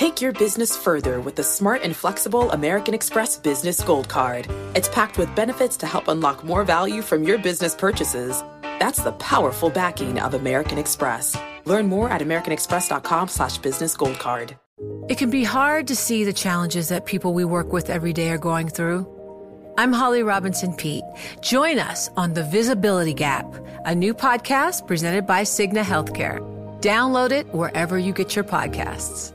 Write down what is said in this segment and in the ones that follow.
Take your business further with the smart and flexible American Express Business Gold Card. It's packed with benefits to help unlock more value from your business purchases. That's the powerful backing of American Express. Learn more at americanexpress.com slash. It can be hard to see the challenges that people we work with every day are going through. I'm Holly Robinson Peete. Join us on The Visibility Gap, a new podcast presented by Cigna Healthcare. Download it wherever you get your podcasts.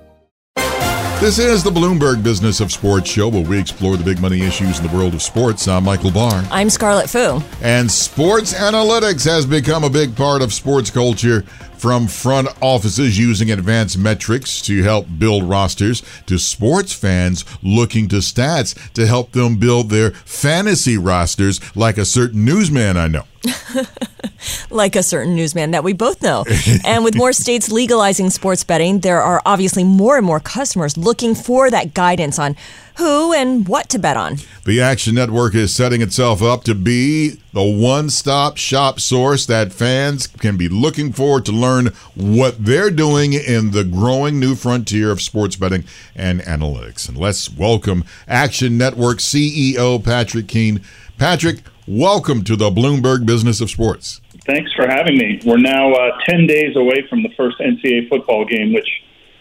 This is the Bloomberg Business of Sports show where we explore the big money issues in the world of sports. I'm Michael Barr. I'm Scarlet Fu. And sports analytics has become a big part of sports culture from front offices using advanced metrics to help build rosters to sports fans looking to stats to help them build their fantasy rosters like a certain newsman I know. like a certain newsman that we both know. and with more states legalizing sports betting, there are obviously more and more customers looking for that guidance on who and what to bet on. The Action Network is setting itself up to be the one stop shop source that fans can be looking for to learn what they're doing in the growing new frontier of sports betting and analytics. And let's welcome Action Network CEO Patrick Keane. Patrick, welcome to the Bloomberg Business of Sports. Thanks for having me. We're now uh, 10 days away from the first NCAA football game, which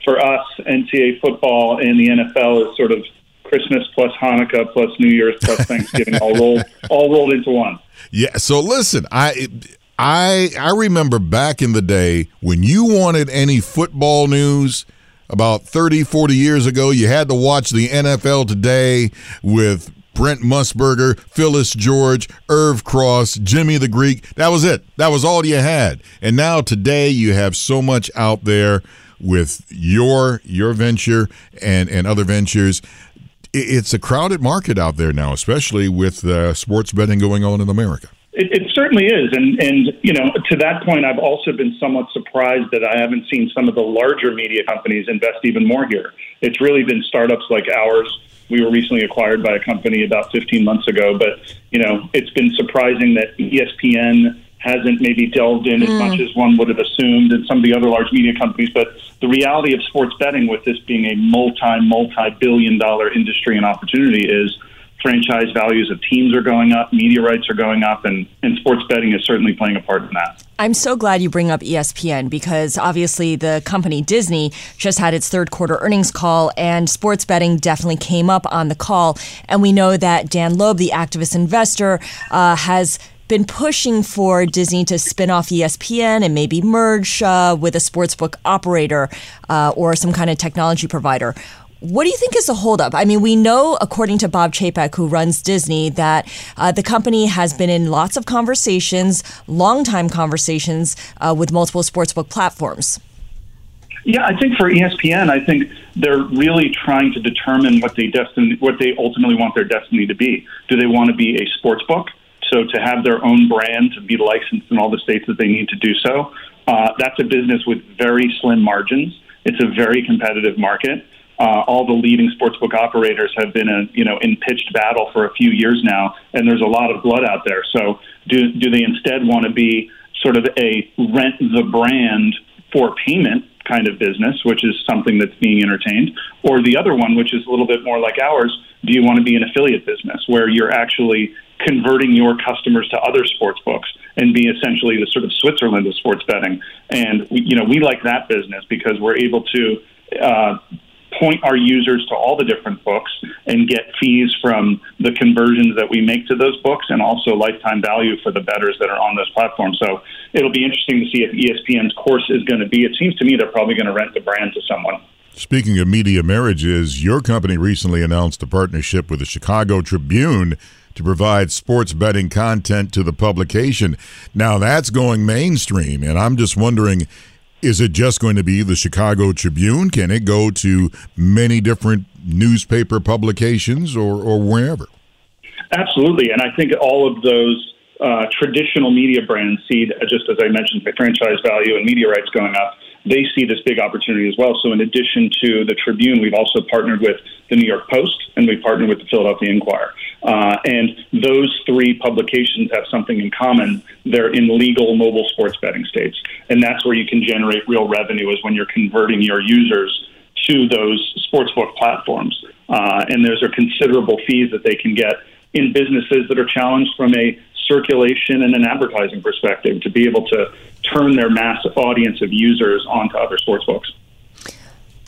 for us, NCAA football and the NFL is sort of Christmas plus Hanukkah plus New Year's plus Thanksgiving all rolled all rolled into one. Yeah. So listen, I. I I remember back in the day when you wanted any football news about 30 40 years ago you had to watch the NFL today with Brent Musburger, Phyllis George, Irv Cross, Jimmy the Greek. That was it. That was all you had. And now today you have so much out there with your your venture and and other ventures it's a crowded market out there now, especially with uh, sports betting going on in America. It, it, certainly is, and and you know to that point, I've also been somewhat surprised that I haven't seen some of the larger media companies invest even more here. It's really been startups like ours. We were recently acquired by a company about 15 months ago, but you know it's been surprising that ESPN hasn't maybe delved in mm. as much as one would have assumed, and some of the other large media companies. But the reality of sports betting, with this being a multi, multi billion dollar industry and opportunity, is franchise values of teams are going up, media rights are going up, and, and sports betting is certainly playing a part in that. I'm so glad you bring up ESPN because obviously the company Disney just had its third quarter earnings call, and sports betting definitely came up on the call. And we know that Dan Loeb, the activist investor, uh, has been pushing for Disney to spin off ESPN and maybe merge uh, with a sportsbook operator uh, or some kind of technology provider. What do you think is the holdup? I mean, we know, according to Bob Chapek, who runs Disney, that uh, the company has been in lots of conversations, long time conversations uh, with multiple sportsbook platforms. Yeah, I think for ESPN, I think they're really trying to determine what they destiny, what they ultimately want their destiny to be. Do they want to be a sports book? So to have their own brand, to be licensed in all the states that they need to do so, uh, that's a business with very slim margins. It's a very competitive market. Uh, all the leading sportsbook operators have been you know in pitched battle for a few years now, and there's a lot of blood out there. So do do they instead want to be sort of a rent the brand for payment kind of business, which is something that's being entertained, or the other one, which is a little bit more like ours? Do you want to be an affiliate business where you're actually converting your customers to other sports books and be essentially the sort of Switzerland of sports betting. And we, you know, we like that business because we're able to uh, point our users to all the different books and get fees from the conversions that we make to those books and also lifetime value for the bettors that are on those platforms. So it'll be interesting to see if ESPN's course is going to be. It seems to me they're probably going to rent the brand to someone. Speaking of media marriages, your company recently announced a partnership with the Chicago Tribune to provide sports betting content to the publication. Now that's going mainstream, and I'm just wondering is it just going to be the Chicago Tribune? Can it go to many different newspaper publications or, or wherever? Absolutely, and I think all of those uh, traditional media brands see, just as I mentioned, franchise value and media rights going up they see this big opportunity as well. So, in addition to the Tribune, we've also partnered with the New York Post and we've partnered with the Philadelphia Inquirer. Uh, and those three publications have something in common. They're in legal mobile sports betting states. And that's where you can generate real revenue, is when you're converting your users to those sportsbook platforms. Uh, and there's a considerable fees that they can get in businesses that are challenged from a circulation and an advertising perspective to be able to turn their mass audience of users onto other sportsbooks.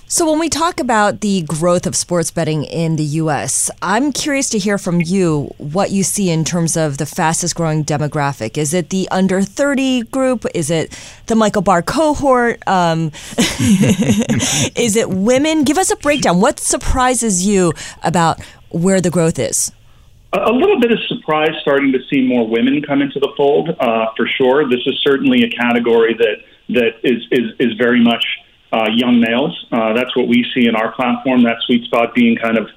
So, when we talk about the growth of sports betting in the U.S., I'm curious to hear from you what you see in terms of the fastest growing demographic. Is it the under 30 group? Is it the Michael Barr cohort? Um, is it women? Give us a breakdown. What surprises you about where the growth is? A little bit of surprise starting to see more women come into the fold, uh, for sure. This is certainly a category that, that is, is, is very much uh, young males. Uh, that's what we see in our platform. That sweet spot being kind of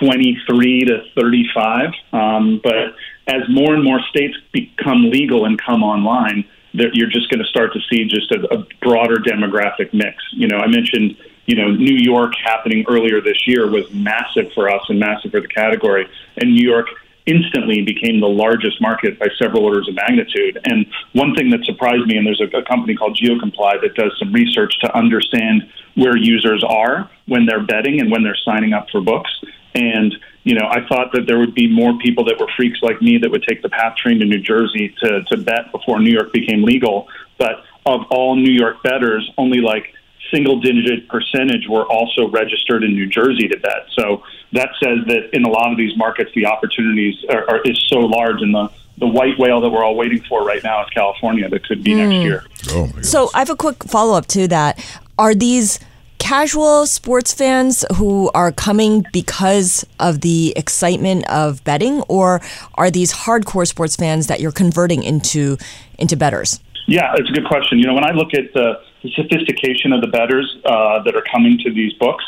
23 to 35. Um, but as more and more states become legal and come online, you're just going to start to see just a, a broader demographic mix. You know, I mentioned you know, New York happening earlier this year was massive for us and massive for the category. And New York instantly became the largest market by several orders of magnitude. And one thing that surprised me, and there's a, a company called GeoComply that does some research to understand where users are when they're betting and when they're signing up for books. And you know, I thought that there would be more people that were freaks like me that would take the PATH train to New Jersey to, to bet before New York became legal. But of all New York bettors, only like single digit percentage were also registered in New Jersey to bet. So that says that in a lot of these markets, the opportunities are, are is so large, and the the white whale that we're all waiting for right now is California. That could be mm. next hmm. year. Oh so I have a quick follow up to that. Are these casual sports fans who are coming because of the excitement of betting, or are these hardcore sports fans that you're converting into into betters? Yeah, it's a good question. You know, when I look at the, the sophistication of the bettors uh, that are coming to these books,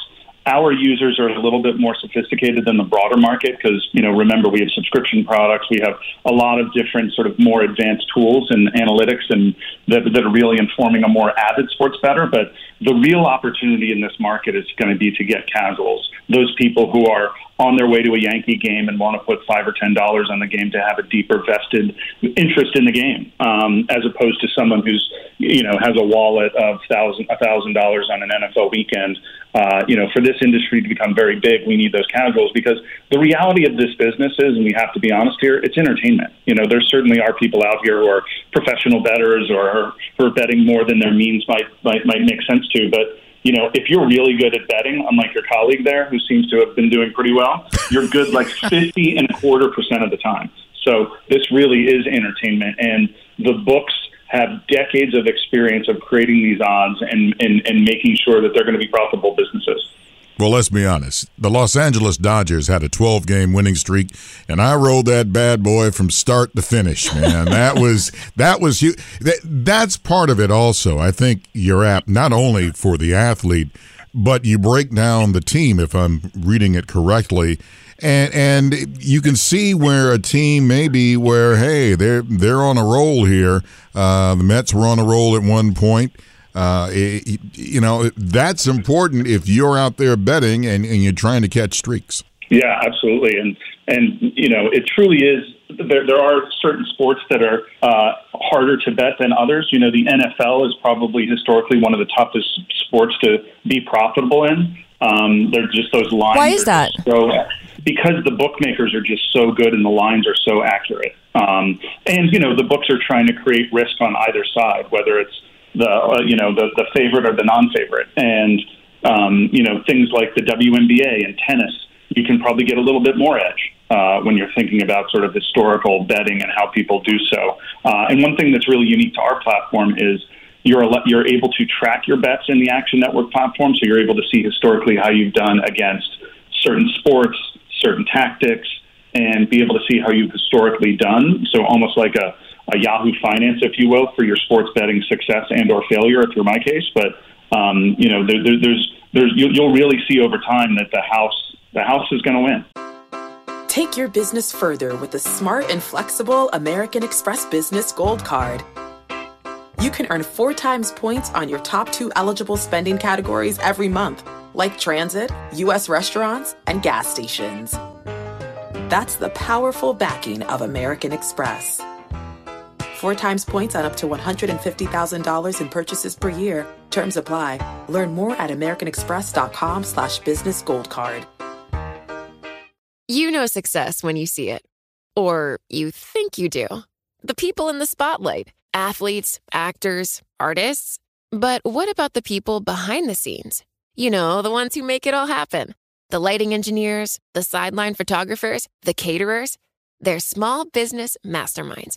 our users are a little bit more sophisticated than the broader market because you know remember we have subscription products. We have a lot of different sort of more advanced tools and analytics and that, that are really informing a more avid sports better. But the real opportunity in this market is going to be to get casuals those people who are on their way to a Yankee game and want to put five or ten dollars on the game to have a deeper vested interest in the game, um, as opposed to someone who's you know has a wallet of thousand a thousand dollars on an NFL weekend. Uh, you know, for this industry to become very big, we need those casuals because the reality of this business is, and we have to be honest here, it's entertainment. You know, there certainly are people out here who are professional bettors or who are betting more than their means might might, might make sense to, but you know, if you're really good at betting, unlike your colleague there, who seems to have been doing pretty well, you're good like 50 and a quarter percent of the time. So this really is entertainment, and the books have decades of experience of creating these odds and, and, and making sure that they're going to be profitable businesses. Well, let's be honest. The Los Angeles Dodgers had a 12 game winning streak, and I rode that bad boy from start to finish, man. that was that was that, that's part of it also. I think you're apt not only for the athlete, but you break down the team if I'm reading it correctly. And and you can see where a team maybe where hey they're they're on a roll here. Uh, the Mets were on a roll at one point. Uh, it, you know, that's important if you're out there betting and, and you're trying to catch streaks. Yeah, absolutely. And, and you know, it truly is there, there are certain sports that are uh, harder to bet than others. You know, the NFL is probably historically one of the toughest sports to be profitable in. Um, they're just those lines. Why is that? So, because the bookmakers are just so good and the lines are so accurate. Um, and, you know, the books are trying to create risk on either side, whether it's the uh, you know the the favorite or the non-favorite, and um, you know things like the WNBA and tennis. You can probably get a little bit more edge uh, when you're thinking about sort of historical betting and how people do so. Uh, and one thing that's really unique to our platform is you're you're able to track your bets in the Action Network platform, so you're able to see historically how you've done against certain sports, certain tactics, and be able to see how you've historically done. So almost like a a Yahoo Finance, if you will, for your sports betting success and or failure, if you're my case. But um, you know, there, there, there's there's you'll, you'll really see over time that the house the house is going to win. Take your business further with the smart and flexible American Express Business Gold Card. You can earn four times points on your top two eligible spending categories every month, like transit, U.S. restaurants, and gas stations. That's the powerful backing of American Express four times points on up to $150,000 in purchases per year. Terms apply. Learn more at americanexpress.com slash business gold card. You know success when you see it. Or you think you do. The people in the spotlight. Athletes, actors, artists. But what about the people behind the scenes? You know, the ones who make it all happen. The lighting engineers, the sideline photographers, the caterers. They're small business masterminds.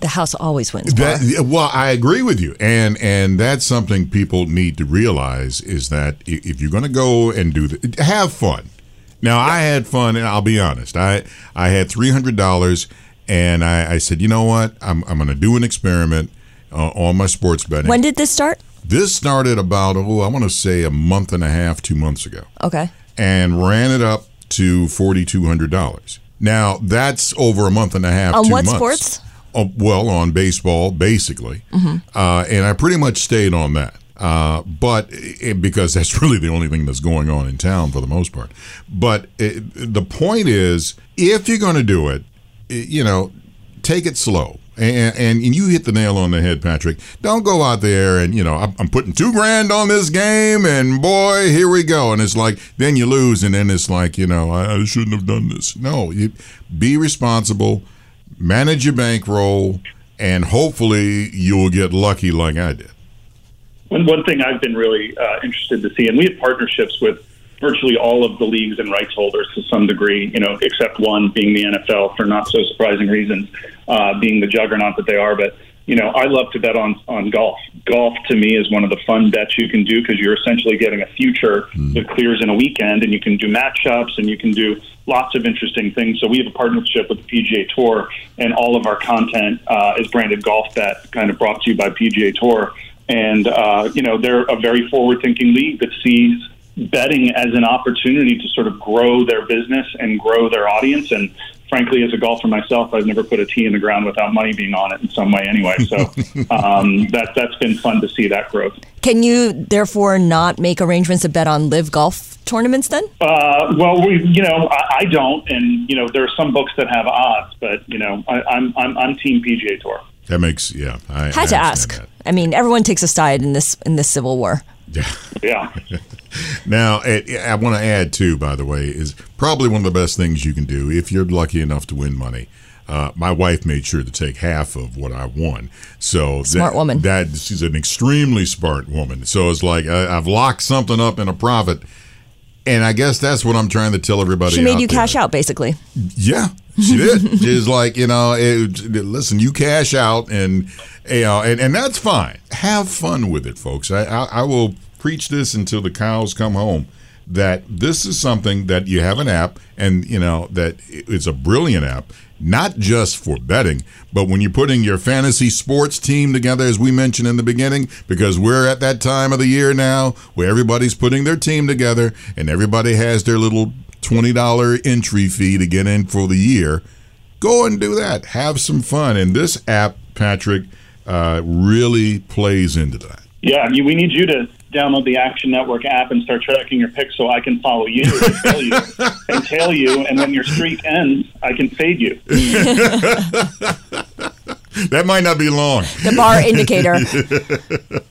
The house always wins. That, well, I agree with you, and and that's something people need to realize is that if you're going to go and do the, have fun. Now, I had fun, and I'll be honest. I I had three hundred dollars, and I, I said, you know what, I'm I'm going to do an experiment uh, on my sports betting. When did this start? This started about oh, I want to say a month and a half, two months ago. Okay. And ran it up to forty two hundred dollars. Now that's over a month and a half. On what months. sports? Uh, well, on baseball, basically, mm-hmm. uh, and I pretty much stayed on that. Uh, but it, because that's really the only thing that's going on in town for the most part. But it, the point is, if you're going to do it, you know, take it slow. And, and, and you hit the nail on the head, Patrick. Don't go out there and you know I'm, I'm, putting two grand on this game, and boy, here we go. And it's like then you lose, and then it's like you know I, I shouldn't have done this. No, you be responsible manage your bankroll, and hopefully you'll get lucky like I did. One, one thing I've been really uh, interested to see, and we have partnerships with virtually all of the leagues and rights holders to some degree, you know, except one being the NFL for not so surprising reasons, uh, being the juggernaut that they are. But you know, I love to bet on on golf. Golf to me is one of the fun bets you can do because you're essentially getting a future mm. that clears in a weekend, and you can do matchups and you can do lots of interesting things. So we have a partnership with the PGA Tour, and all of our content uh, is branded Golf Bet, kind of brought to you by PGA Tour. And uh, you know, they're a very forward-thinking league that sees betting as an opportunity to sort of grow their business and grow their audience and frankly, as a golfer myself, I've never put a tee in the ground without money being on it in some way anyway. So um, that, that's been fun to see that growth. Can you therefore not make arrangements to bet on live golf tournaments then? Uh, well, we, you know, I, I, don't, and you know, there are some books that have odds, but you know, I, am I'm, I'm I'm Team PGA Tour. That makes yeah. I had I to ask. That. I mean, everyone takes a side in this in this civil war. Yeah. Yeah. now, I want to add too. By the way, is probably one of the best things you can do if you're lucky enough to win money. Uh, my wife made sure to take half of what I won. So smart that, woman. That she's an extremely smart woman. So it's like I, have locked something up in a profit, and I guess that's what I'm trying to tell everybody. She made you there. cash out, basically. Yeah, she did. She's like, you know, it, listen, you cash out, and you know, and, and that's fine. Have fun with it, folks. I, I, I will preach this until the cows come home that this is something that you have an app and you know that it's a brilliant app not just for betting but when you're putting your fantasy sports team together as we mentioned in the beginning because we're at that time of the year now where everybody's putting their team together and everybody has their little $20 entry fee to get in for the year go and do that have some fun and this app patrick uh, really plays into that yeah we need you to download the Action Network app and start tracking your picks so I can follow you and tell you, and tail you, and when your streak ends, I can fade you. that might not be long. The Barr indicator.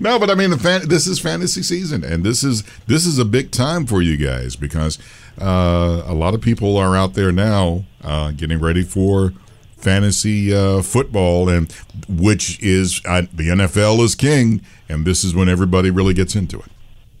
no, but I mean, the fan, this is fantasy season, and this is this is a big time for you guys because uh, a lot of people are out there now uh, getting ready for fantasy uh, football, and which is uh, the NFL is king, and this is when everybody really gets into it.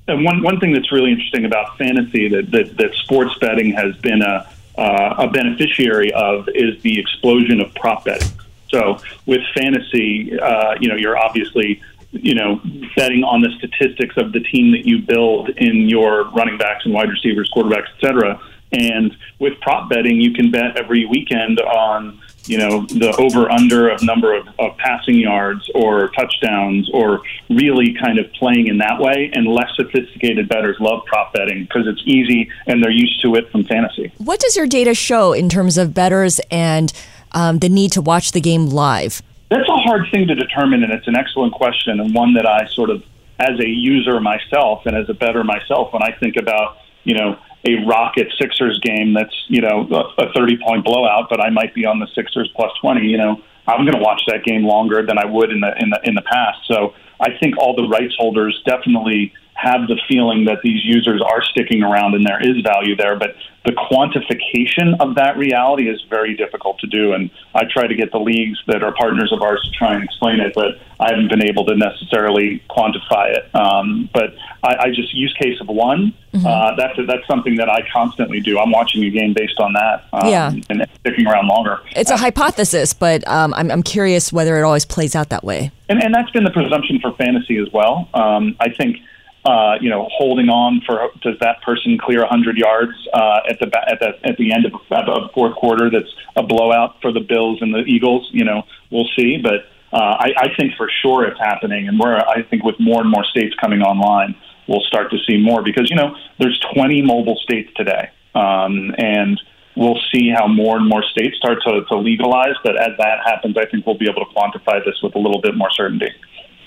And one one thing that's really interesting about fantasy that that, that sports betting has been a uh, a beneficiary of is the explosion of prop betting. So with fantasy, uh, you know, you're obviously you know betting on the statistics of the team that you build in your running backs and wide receivers, quarterbacks, et cetera. And with prop betting, you can bet every weekend on you know, the over under of number of, of passing yards or touchdowns or really kind of playing in that way. And less sophisticated bettors love prop betting because it's easy and they're used to it from fantasy. What does your data show in terms of bettors and um, the need to watch the game live? That's a hard thing to determine, and it's an excellent question, and one that I sort of, as a user myself and as a better myself, when I think about, you know, a Rocket Sixers game that's you know a 30 point blowout, but I might be on the Sixers plus 20. You know, I'm going to watch that game longer than I would in the in the in the past. So I think all the rights holders definitely have the feeling that these users are sticking around and there is value there. But the quantification of that reality is very difficult to do. And I try to get the leagues that are partners of ours to try and explain it, but I haven't been able to necessarily quantify it. Um, but I, I, just use case of one. Mm-hmm. Uh, that's that's something that I constantly do. I'm watching a game based on that. Um, yeah. and sticking around longer. It's a hypothesis, but um, I'm, I'm curious whether it always plays out that way. And, and that's been the presumption for fantasy as well. Um, I think uh, you know, holding on for does that person clear 100 yards uh, at the at the at the end of, of fourth quarter? That's a blowout for the Bills and the Eagles. You know, we'll see, but uh, I, I think for sure it's happening, and we're I think with more and more states coming online, we'll start to see more because you know there's 20 mobile states today, um, and we'll see how more and more states start to, to legalize. But as that happens, I think we'll be able to quantify this with a little bit more certainty.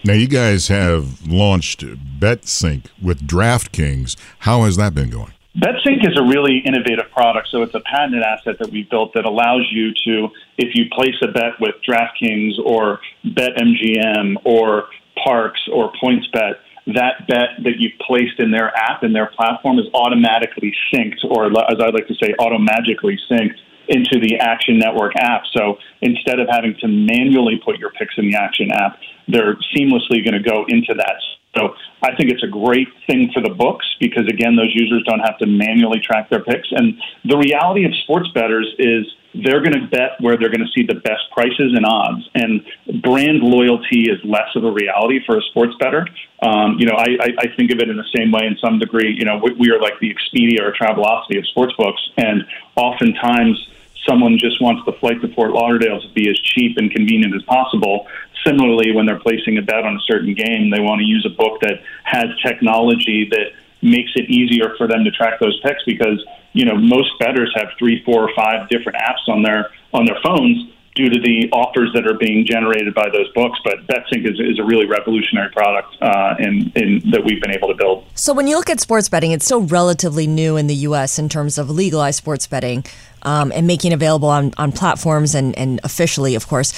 Now, you guys have launched BetSync with DraftKings. How has that been going? BetSync is a really innovative product. So it's a patented asset that we built that allows you to, if you place a bet with DraftKings or BetMGM or Parks or PointsBet, that bet that you've placed in their app and their platform is automatically synced, or as I like to say, automagically synced into the Action Network app. So instead of having to manually put your picks in the Action app, they're seamlessly going to go into that. So I think it's a great thing for the books because again, those users don't have to manually track their picks. And the reality of sports bettors is they're going to bet where they're going to see the best prices and odds. And brand loyalty is less of a reality for a sports bettor. Um, you know, I, I, I think of it in the same way in some degree. You know, we, we are like the Expedia or Travelocity of sports books, and oftentimes someone just wants the flight to Fort Lauderdale to be as cheap and convenient as possible. Similarly, when they're placing a bet on a certain game, they want to use a book that has technology that makes it easier for them to track those picks because you know most bettors have three, four, or five different apps on their on their phones due to the offers that are being generated by those books. But BetSync is, is a really revolutionary product uh, in, in, that we've been able to build. So when you look at sports betting, it's still relatively new in the U.S. in terms of legalized sports betting um, and making available on, on platforms and, and officially, of course.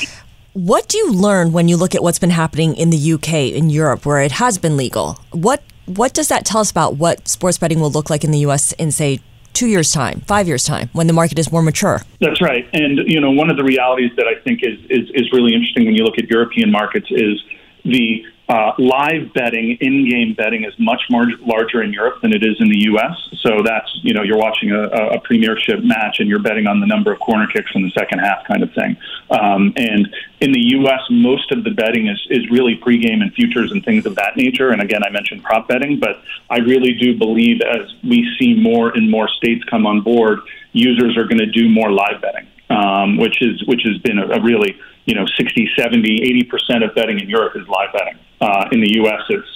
What do you learn when you look at what's been happening in the UK, in Europe, where it has been legal? What what does that tell us about what sports betting will look like in the U.S. in say two years time, five years time, when the market is more mature? That's right. And you know, one of the realities that I think is is, is really interesting when you look at European markets is the uh, live betting, in-game betting, is much more larger in Europe than it is in the U.S. So that's you know you're watching a, a Premiership match and you're betting on the number of corner kicks in the second half, kind of thing. Um, and in the U.S., most of the betting is is really pregame and futures and things of that nature. And again, I mentioned prop betting, but I really do believe as we see more and more states come on board, users are going to do more live betting, um, which is which has been a, a really you know 60, 70, 80 percent of betting in Europe is live betting. Uh, in the U.S., it's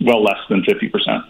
well less than 50%.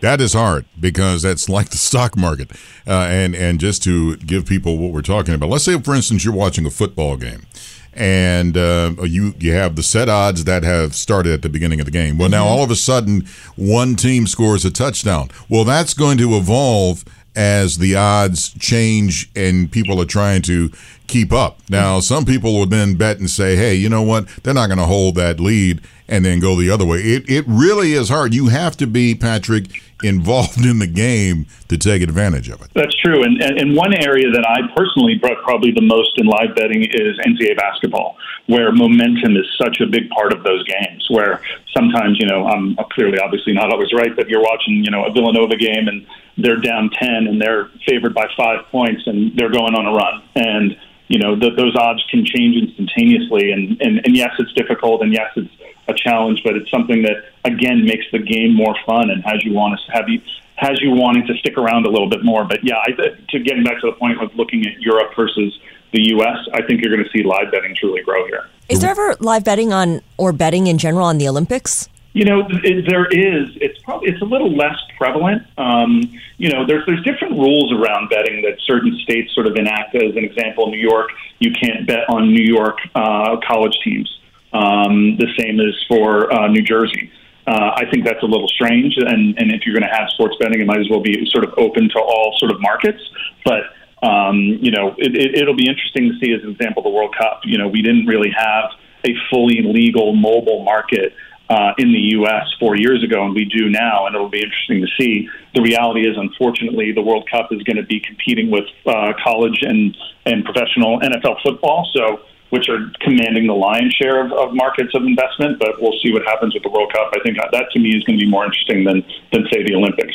That is hard because that's like the stock market. Uh, and, and just to give people what we're talking about, let's say, for instance, you're watching a football game and uh, you you have the set odds that have started at the beginning of the game. Well, now mm-hmm. all of a sudden, one team scores a touchdown. Well, that's going to evolve as the odds change and people are trying to keep up. Now, some people will then bet and say, hey, you know what? They're not going to hold that lead and then go the other way. It, it really is hard. You have to be, Patrick, involved in the game to take advantage of it. That's true. And, and one area that I personally brought probably the most in live betting is NCAA basketball, where momentum is such a big part of those games. Where sometimes, you know, I'm clearly obviously not always right, but you're watching, you know, a Villanova game and they're down 10 and they're favored by five points and they're going on a run. And, you know, those odds can change instantaneously. And, and, and yes, it's difficult. And yes, it's a challenge, but it's something that, again, makes the game more fun and has you want to have you has you wanting to stick around a little bit more. But yeah, I, to getting back to the point of looking at Europe versus the U.S., I think you're going to see live betting truly grow here. Is there ever live betting on or betting in general on the Olympics? You know, it, there is. It's probably it's a little less prevalent. Um, you know, there's there's different rules around betting that certain states sort of enact. As an example, New York, you can't bet on New York uh, college teams. Um, the same is for uh, New Jersey. Uh, I think that's a little strange, and, and if you're going to have sports betting, it might as well be sort of open to all sort of markets. But um, you know, it, it, it'll be interesting to see, as an example, the World Cup. You know, we didn't really have a fully legal mobile market uh, in the U.S. four years ago, and we do now, and it'll be interesting to see. The reality is, unfortunately, the World Cup is going to be competing with uh, college and and professional NFL football, so which are commanding the lion's share of, of markets of investment. But we'll see what happens with the World Cup. I think that to me is going to be more interesting than than say the Olympics.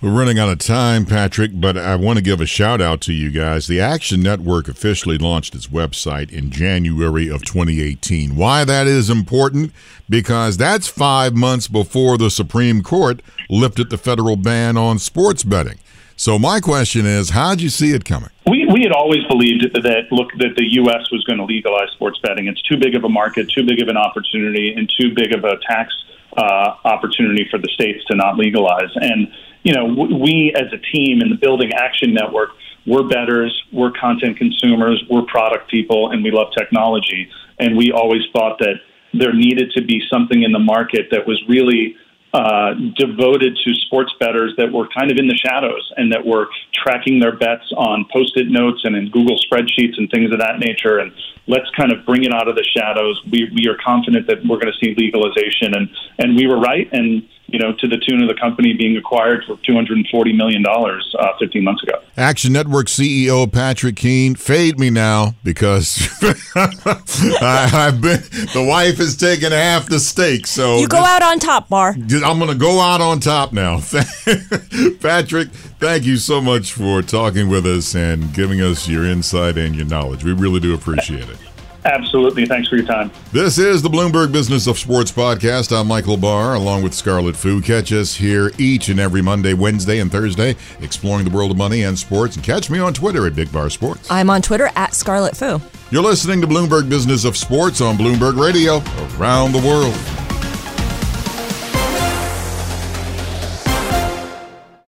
We're running out of time, Patrick, but I want to give a shout out to you guys. The Action Network officially launched its website in January of 2018. Why that is important? Because that's five months before the Supreme Court lifted the federal ban on sports betting. So my question is, how'd you see it coming? We, we had always believed that look that the U.S. was going to legalize sports betting. It's too big of a market, too big of an opportunity, and too big of a tax uh, opportunity for the states to not legalize. And you know, we as a team in the Building Action Network, we're betters, we're content consumers, we're product people, and we love technology. And we always thought that there needed to be something in the market that was really uh, devoted to sports bettors that were kind of in the shadows and that were tracking their bets on post-it notes and in Google spreadsheets and things of that nature. And let's kind of bring it out of the shadows. We we are confident that we're going to see legalization, and and we were right. And you know, to the tune of the company being acquired for $240 million uh, 15 months ago. Action Network CEO Patrick Keane, fade me now because I, have been, the wife has taken half the stake. So you go out on top, Barr. I'm going to go out on top now. Patrick, thank you so much for talking with us and giving us your insight and your knowledge. We really do appreciate it. Absolutely. Thanks for your time. This is the Bloomberg Business of Sports podcast. I'm Michael Barr, along with Scarlet Fu. Catch us here each and every Monday, Wednesday, and Thursday, exploring the world of money and sports. And catch me on Twitter at Big Bar Sports. I'm on Twitter at Scarlet Fu. You're listening to Bloomberg Business of Sports on Bloomberg Radio around the world.